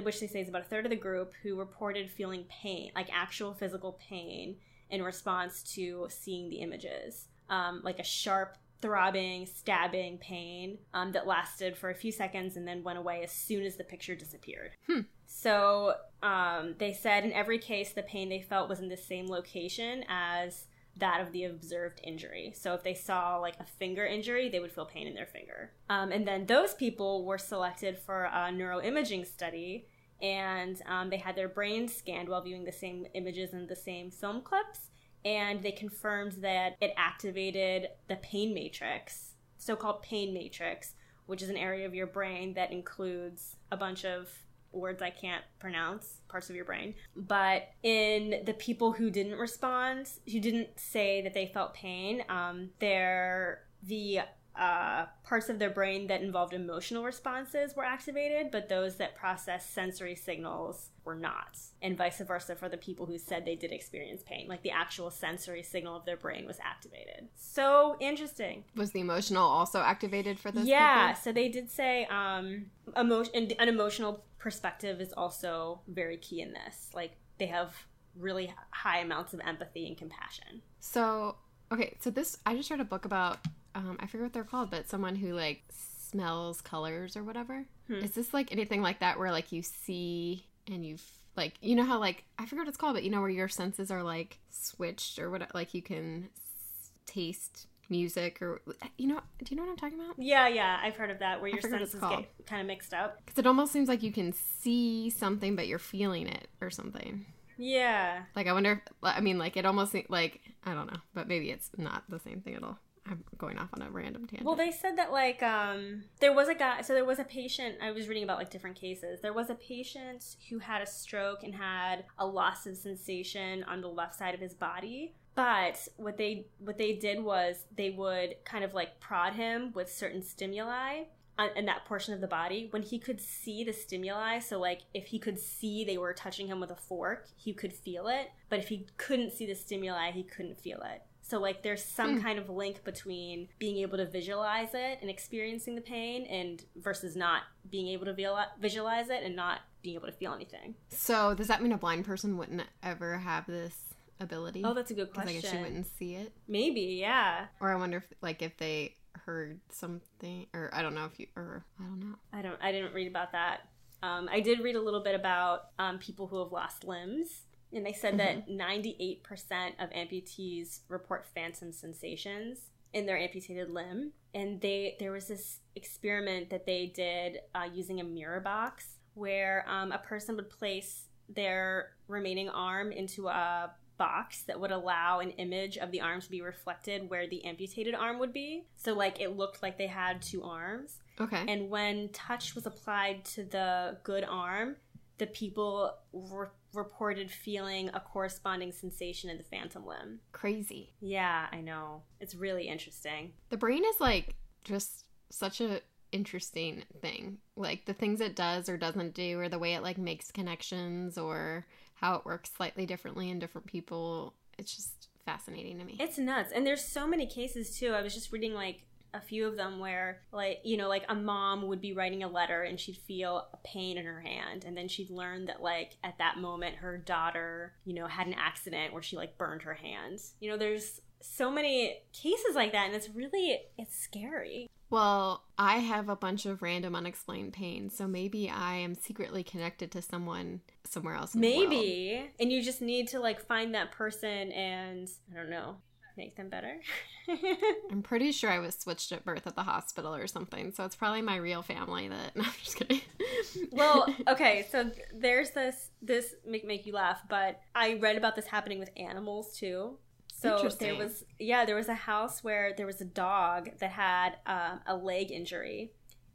which they say is about a third of the group who reported feeling pain like actual physical pain in response to seeing the images um, like a sharp throbbing stabbing pain um, that lasted for a few seconds and then went away as soon as the picture disappeared hmm. so um, they said in every case the pain they felt was in the same location as that of the observed injury. So if they saw like a finger injury, they would feel pain in their finger. Um, and then those people were selected for a neuroimaging study, and um, they had their brains scanned while viewing the same images and the same film clips. And they confirmed that it activated the pain matrix, so called pain matrix, which is an area of your brain that includes a bunch of words I can't pronounce, parts of your brain. But in the people who didn't respond, who didn't say that they felt pain, um, they're the uh, parts of their brain that involved emotional responses were activated, but those that processed sensory signals were not. And vice versa for the people who said they did experience pain. Like the actual sensory signal of their brain was activated. So interesting. Was the emotional also activated for those yeah, people? so they did say um, emotion, an emotional perspective is also very key in this. Like they have really high amounts of empathy and compassion. So, okay, so this, I just read a book about um, I forget what they're called, but someone who like smells colors or whatever. Hmm. Is this like anything like that where like you see and you f- like you know how like I forget what it's called, but you know where your senses are like switched or what like you can s- taste music or you know do you know what I'm talking about? Yeah, yeah, I've heard of that where your forget what it's senses get kind of mixed up. Because it almost seems like you can see something, but you're feeling it or something. Yeah. Like I wonder. If, I mean, like it almost like I don't know, but maybe it's not the same thing at all. I'm going off on a random tangent. Well, they said that like um there was a guy so there was a patient I was reading about like different cases. There was a patient who had a stroke and had a loss of sensation on the left side of his body. But what they what they did was they would kind of like prod him with certain stimuli in that portion of the body when he could see the stimuli. So like if he could see they were touching him with a fork, he could feel it. But if he couldn't see the stimuli, he couldn't feel it. So like there's some Hmm. kind of link between being able to visualize it and experiencing the pain and versus not being able to visualize it and not being able to feel anything. so does that mean a blind person wouldn't ever have this ability? Oh, that's a good question. I guess she wouldn't see it. Maybe, yeah. Or I wonder if like if they heard something, or I don't know if you, or I don't know. I don't. I didn't read about that. Um, I did read a little bit about um, people who have lost limbs, and they said that ninety-eight percent of amputees report phantom sensations in their amputated limb. And they there was this experiment that they did uh, using a mirror box, where um, a person would place their remaining arm into a box that would allow an image of the arm to be reflected where the amputated arm would be. So like it looked like they had two arms. Okay. And when touch was applied to the good arm, the people re- reported feeling a corresponding sensation in the phantom limb. Crazy. Yeah, I know. It's really interesting. The brain is like just such a interesting thing. Like the things it does or doesn't do, or the way it like makes connections, or how it works slightly differently in different people. It's just fascinating to me. It's nuts. And there's so many cases too. I was just reading like a few of them where like you know like a mom would be writing a letter and she'd feel a pain in her hand and then she'd learn that like at that moment her daughter you know had an accident where she like burned her hand you know there's so many cases like that and it's really it's scary Well, I have a bunch of random unexplained pain, so maybe I am secretly connected to someone somewhere else. In the world. maybe and you just need to like find that person and i don't know make them better I'm pretty sure I was switched at birth at the hospital or something, so it's probably my real family that. No, I'm just kidding. well okay so there's this this make make you laugh but i read about this happening with animals too so there was yeah there was a house where there was a dog that had um, a leg injury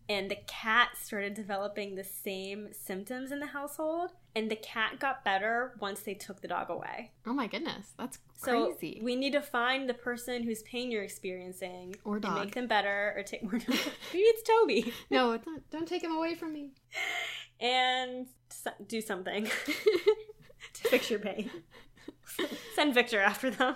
and the cat started developing the same symptoms in the household and the cat got better once they took the dog away oh my goodness, that's so crazy. we need to find the person whose pain you're experiencing Or and dog. make them better or take more maybe it's toby no, it's not, don't take him away from me. and do something to fix your pain. Send Victor after them.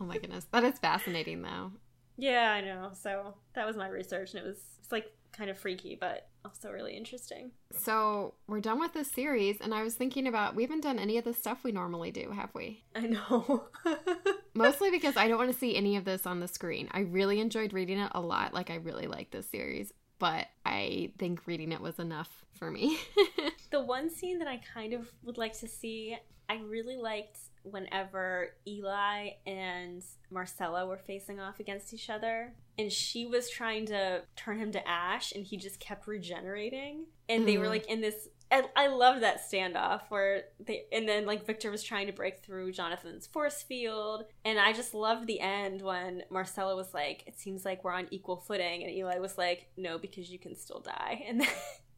Oh my goodness, that is fascinating though. Yeah, I know. So that was my research, and it was it's like kind of freaky, but also really interesting. So we're done with this series, and I was thinking about we haven't done any of the stuff we normally do, have we? I know. Mostly because I don't want to see any of this on the screen. I really enjoyed reading it a lot. Like I really like this series, but I think reading it was enough for me. the one scene that I kind of would like to see, I really liked whenever Eli and Marcella were facing off against each other. And she was trying to turn him to ash, and he just kept regenerating. And they were Mhm. like in this. I, I love that standoff where they, and then like Victor was trying to break through Jonathan's force field, and I just loved the end when Marcella was like, "It seems like we're on equal footing," and Eli was like, "No, because you can still die," and then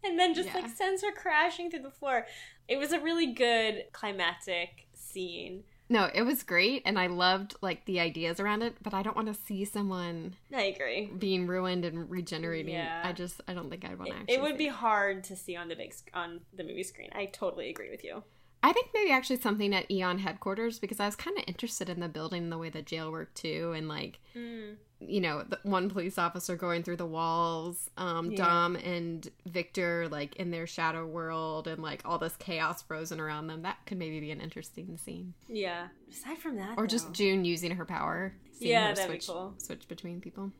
and then just Yeah. like sends her crashing through the floor. It was a really good climactic scene. no, it was great, and I loved like the ideas around it. But I don't want to see someone I agree. being ruined and regenerating. Yeah. I just I don't think I'd want to. Actually it would be hard to see on the big sc- on the movie screen. I totally agree with you. I think maybe actually something at EON headquarters because I was kind of interested in the building and the way the jail worked too, and like you know the one police officer going through the walls, um, Yeah. Dom and Victor like in their shadow world, and like all this chaos frozen around them. That could maybe be an interesting scene, Yeah. Aside from that, or just June using her power. Yeah, her that'd be cool. Switch between people.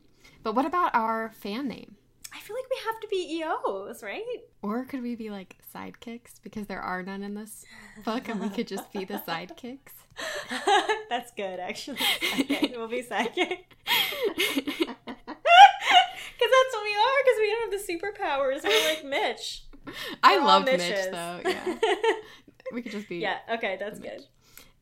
But what about our fan name? I feel like we have to be EOs, right? Or could we be like sidekicks because there are none in this book and we could just be the sidekicks? That's good, actually. Okay, we'll be sidekick. Because that's what we are, because we don't have the superpowers. We're like Mitch. I We're all love Mitch though. Yeah. We could just be yeah, okay, that's good.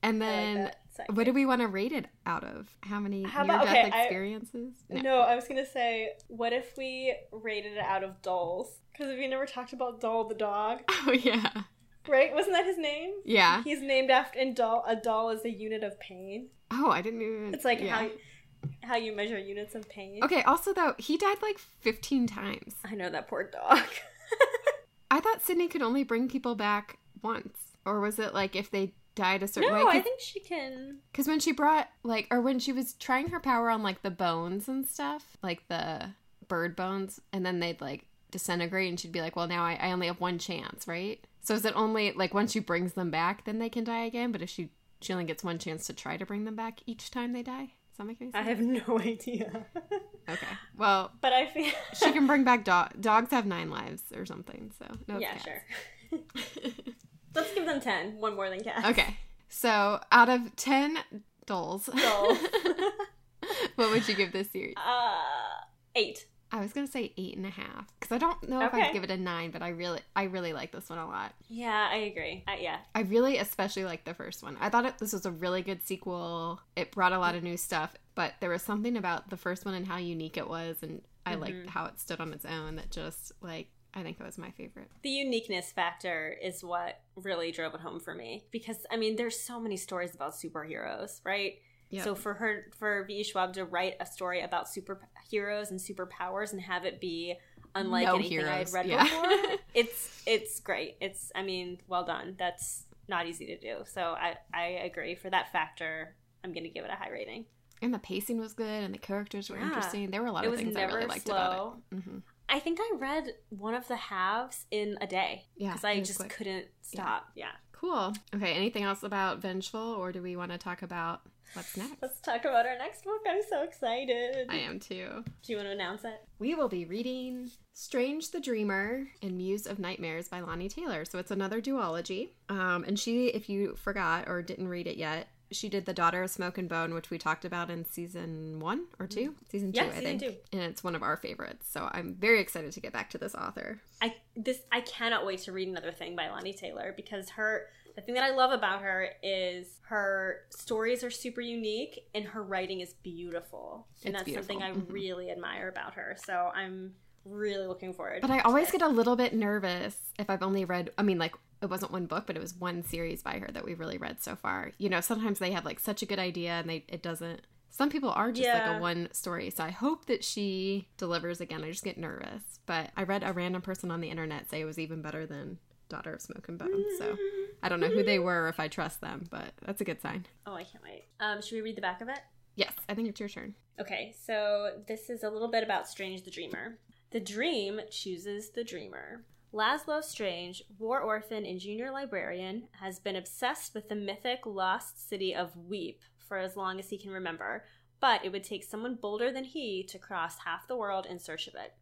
And I like Sidekick. what do we want to rate it out of? How many How near about- death okay, I- experiences? No. I was gonna say, what if we rated it out of dolls? Because we never talked about Dol the dog, Oh yeah. right? Wasn't that his name? Yeah. He's named after and doll. A dol is a unit of pain. Oh, I didn't even It's like yeah. how how you measure units of pain. Okay, also though, he died like 15 times. I know that poor dog. I thought Sydney could only bring people back once. Or was it like if they died a certain no, way? I think she can. Because when she brought, like, or when she was trying her power on, like, the bones and stuff, like the bird bones, and then they'd, like, disintegrate, and she'd be like, well, now I, I only have one chance, right? So is it only, like, once she brings them back, then they can die again? But if she, she only gets one chance to try to bring them back each time they die? Does that make any I have no idea. Okay. Well, but I feel she can bring back dog. Dogs have nine lives or something, so no. yeah, cats. sure. Let's give them ten. One more than cats. okay. So out of 10 dolls, Dolls. what would you give this series? uh, eight. I was gonna say eight and a half because I don't know if Okay. I'd give it a nine, but I really, I really like this one a lot. Yeah, I agree. Uh, yeah, I really, especially like the first one. I thought it, this was a really good sequel. It brought a lot of new stuff, but there was something about the first one and how unique it was, and I Mm-hmm. liked how it stood on its own. That just like I think it was my favorite. the uniqueness factor is what really drove it home for me because I mean, there's so many stories about superheroes, right? Yeah. So for her, for V. Schwab to write a story about superheroes and superpowers and have it be unlike No anything I had read yeah. before, it's it's great. It's I mean, well done. That's not easy to do. So I I agree for that factor. I'm gonna give it a high rating. and the pacing was good, and the characters were Yeah. interesting. There were a lot It of things I really liked slow. about it. hmm I think I read one of the halves in a day Yeah, because I just quick. couldn't stop. Yeah. Cool. Okay. Anything else about Vengeful, or do we want to talk about what's next? Let's talk about our next book. I'm so excited. I am too. Do you want to announce it? We will be reading Strange the Dreamer and Muse of Nightmares by Laini Taylor. So it's another duology. Um, and she, if you forgot or didn't read it yet, she did The Daughter of Smoke and Bone, which we talked about in season one or two? Season two, Yeah, I season think. two. And it's one of our favorites. So I'm very excited to get back to this author. I this I cannot wait to read another thing by Laini Taylor because her the thing that I love about her is her stories are super unique and her writing is beautiful. And It's that's something I beautiful. Mhm. really admire about her. So I'm really looking forward. But I always get a little bit nervous if I've only read, I mean, like, it wasn't one book, but it was one series by her that we've really read so far. You know, sometimes they have like such a good idea and they it doesn't. Some people are just like a one story. So I hope that she delivers again. I just get nervous. But I read a random person on the internet say it was even better than Daughter of Smoke and Bone. So I don't know who they were or if I trust them, but that's a good sign. Oh, I can't wait. Um, should we read the back of it? Yes, I think it's your turn. Okay, so this is a little bit about Strange the Dreamer. The dream chooses the dreamer. Laszlo Strange, war orphan and junior librarian, has been obsessed with the mythic lost city of Weep for as long as he can remember, but it would take someone bolder than he to cross half the world in search of it.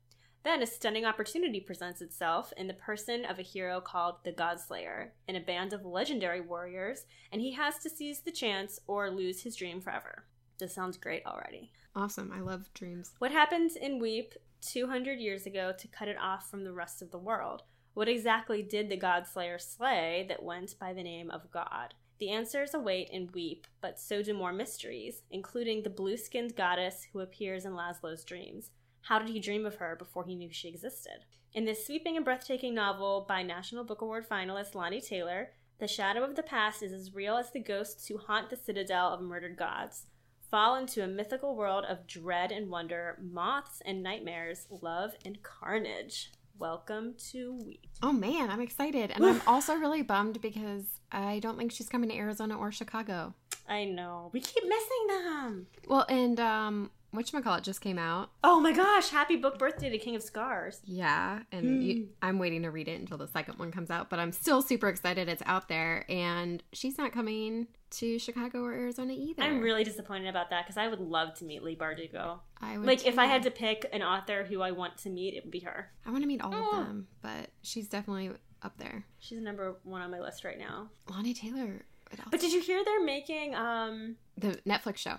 Then a stunning opportunity presents itself in the person of a hero called the Godslayer, in a band of legendary warriors, and he has to seize the chance or lose his dream forever. This sounds great already. Awesome. I love dreams. What happens in Weep 200 years ago to cut it off from the rest of the world? What exactly did the Godslayer slay that went by the name of God? The answers await and Weep, but so do more mysteries, including the blue skinned goddess who appears in Laszlo's dreams. How did he dream of her before he knew she existed? In this sweeping and breathtaking novel by National Book Award finalist Laini Taylor, the shadow of the past is as real as the ghosts who haunt the citadel of murdered gods fall into a mythical world of dread and wonder, moths and nightmares, love and carnage. Welcome to Weep. Oh man, I'm excited. And I'm also really bummed because I don't think she's coming to Arizona or Chicago. I know. We keep missing them. Well, and um, whatchamacallit just came out. Oh my gosh! Happy book birthday to King of Scars. Yeah, and Hmm. you, I'm waiting to read it until the second one comes out, but I'm still super excited it's out there. And she's not coming to Chicago or Arizona either. I'm really disappointed about that because I would love to meet Leigh Bardugo. I would Like, if I had to pick an author who I want to meet, it would be her. I want to meet all Oh. of them, but she's definitely up there. She's number one on my list right now. Laini Taylor. But did you hear they're making um the Netflix show.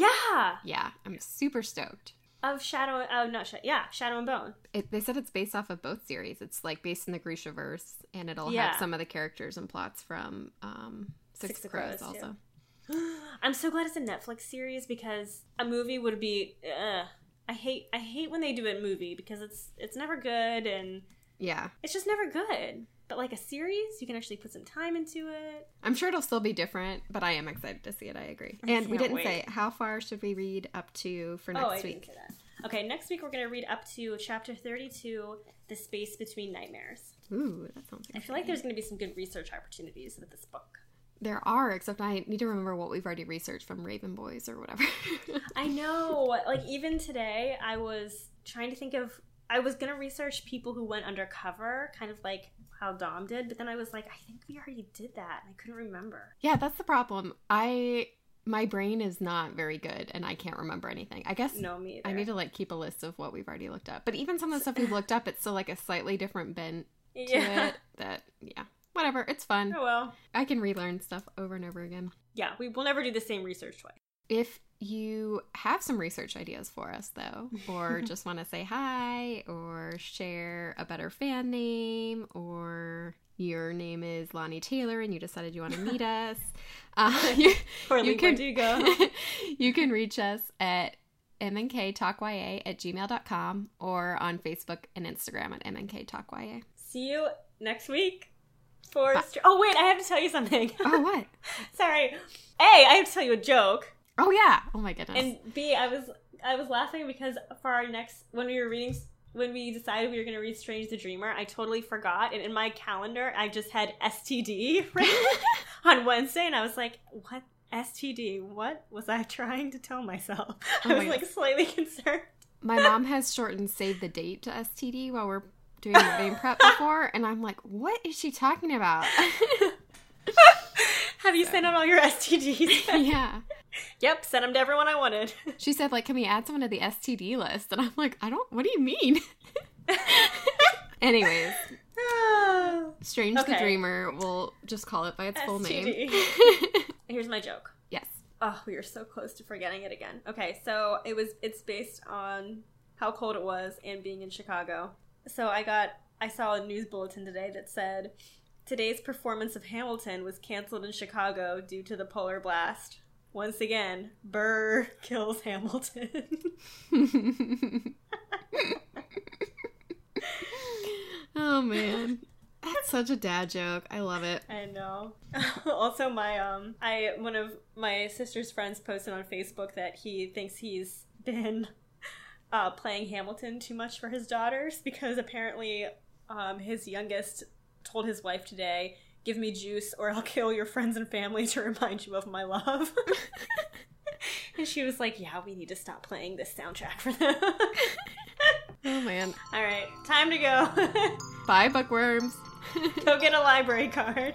Yeah Yeah, I'm super stoked. of Shadow uh not Shadow yeah Shadow and Bone. It, they said it's based off of both series. It's like based in the Grishaverse, and it'll Yeah. have some of the characters and plots from um, Six, Six of Crows, Crows, also. I'm so glad it's a Netflix series because a movie would be. Uh, I hate I hate when they do a movie because it's it's never good and Yeah, it's just never good. But like a series, you can actually put some time into it. I'm sure it'll still be different, but I am excited to see it. I agree. I And we didn't wait. say how far should we read up to for oh, next I didn't week. Okay, next week we're gonna read up to chapter 32, "The Space Between Nightmares." Ooh, that sounds. I feel like there's gonna be some good research opportunities with this book. there are, except I need to remember what we've already researched from Raven Boys or whatever. I know. Like even today, I was trying to think of. I was gonna research people who went undercover, kind of like how Dom did, but then I was like, I think we already did that, and I couldn't remember. yeah, that's the problem. I my brain is not very good, and I can't remember anything. I guess No, me either. I need to like keep a list of what we've already looked up. But even some of the stuff we've looked up, it's still like a slightly different bent to Yeah. it. That yeah, whatever. It's fun. Oh well. I can relearn stuff over and over again. Yeah, we will never do the same research twice. If you have some research ideas for us, though, or just want to say hi, or share a better fan name, or your name is Laini Taylor and you decided you want to meet us, uh, you, Or you can you can reach us at mnktalkya at gmail.com or on Facebook and Instagram at mnktalkya. See you next week. For oh wait, I have to tell you something. Oh, what? Sorry. A, I have to tell you a joke. Oh, yeah. Oh, my goodness. And B, I was I was laughing because for our next when we were reading when we decided we were going to read Strange the Dreamer, I totally forgot, and in my calendar I just had STD on Wednesday, and I was like, "What STD? What was I trying to tell myself?" Oh I my was like slightly concerned. My mom has shortened save the date to STD while we're doing the name prep before, and I'm like, what is she talking about? Have you sent out all your STDs? yeah. yep, sent them to everyone I wanted. She said, like, can we add someone to the STD list? And I'm like, I don't, what do you mean? Anyways, Strange the Dreamer, we'll just call it by its full name. Here's my joke. yes. Oh, we are so close to forgetting it again. Okay, so it was it's based on how cold it was and being in Chicago. So I got I saw a news bulletin today that said today's performance of Hamilton was canceled in Chicago due to the polar blast. Once again, Burr kills Hamilton. oh, man. That's such a dad joke. I love it. I know. also, my um, I one of my sister's friends posted on Facebook that he thinks he's been uh, playing Hamilton too much for his daughters because apparently um, his youngest told his wife today, "Give me juice, or I'll kill your friends and family to remind you of my love." and she was like, "Yeah, we need to stop playing this soundtrack for them." Oh, man. All right, time to go. Bye, bookworms. go get a library card.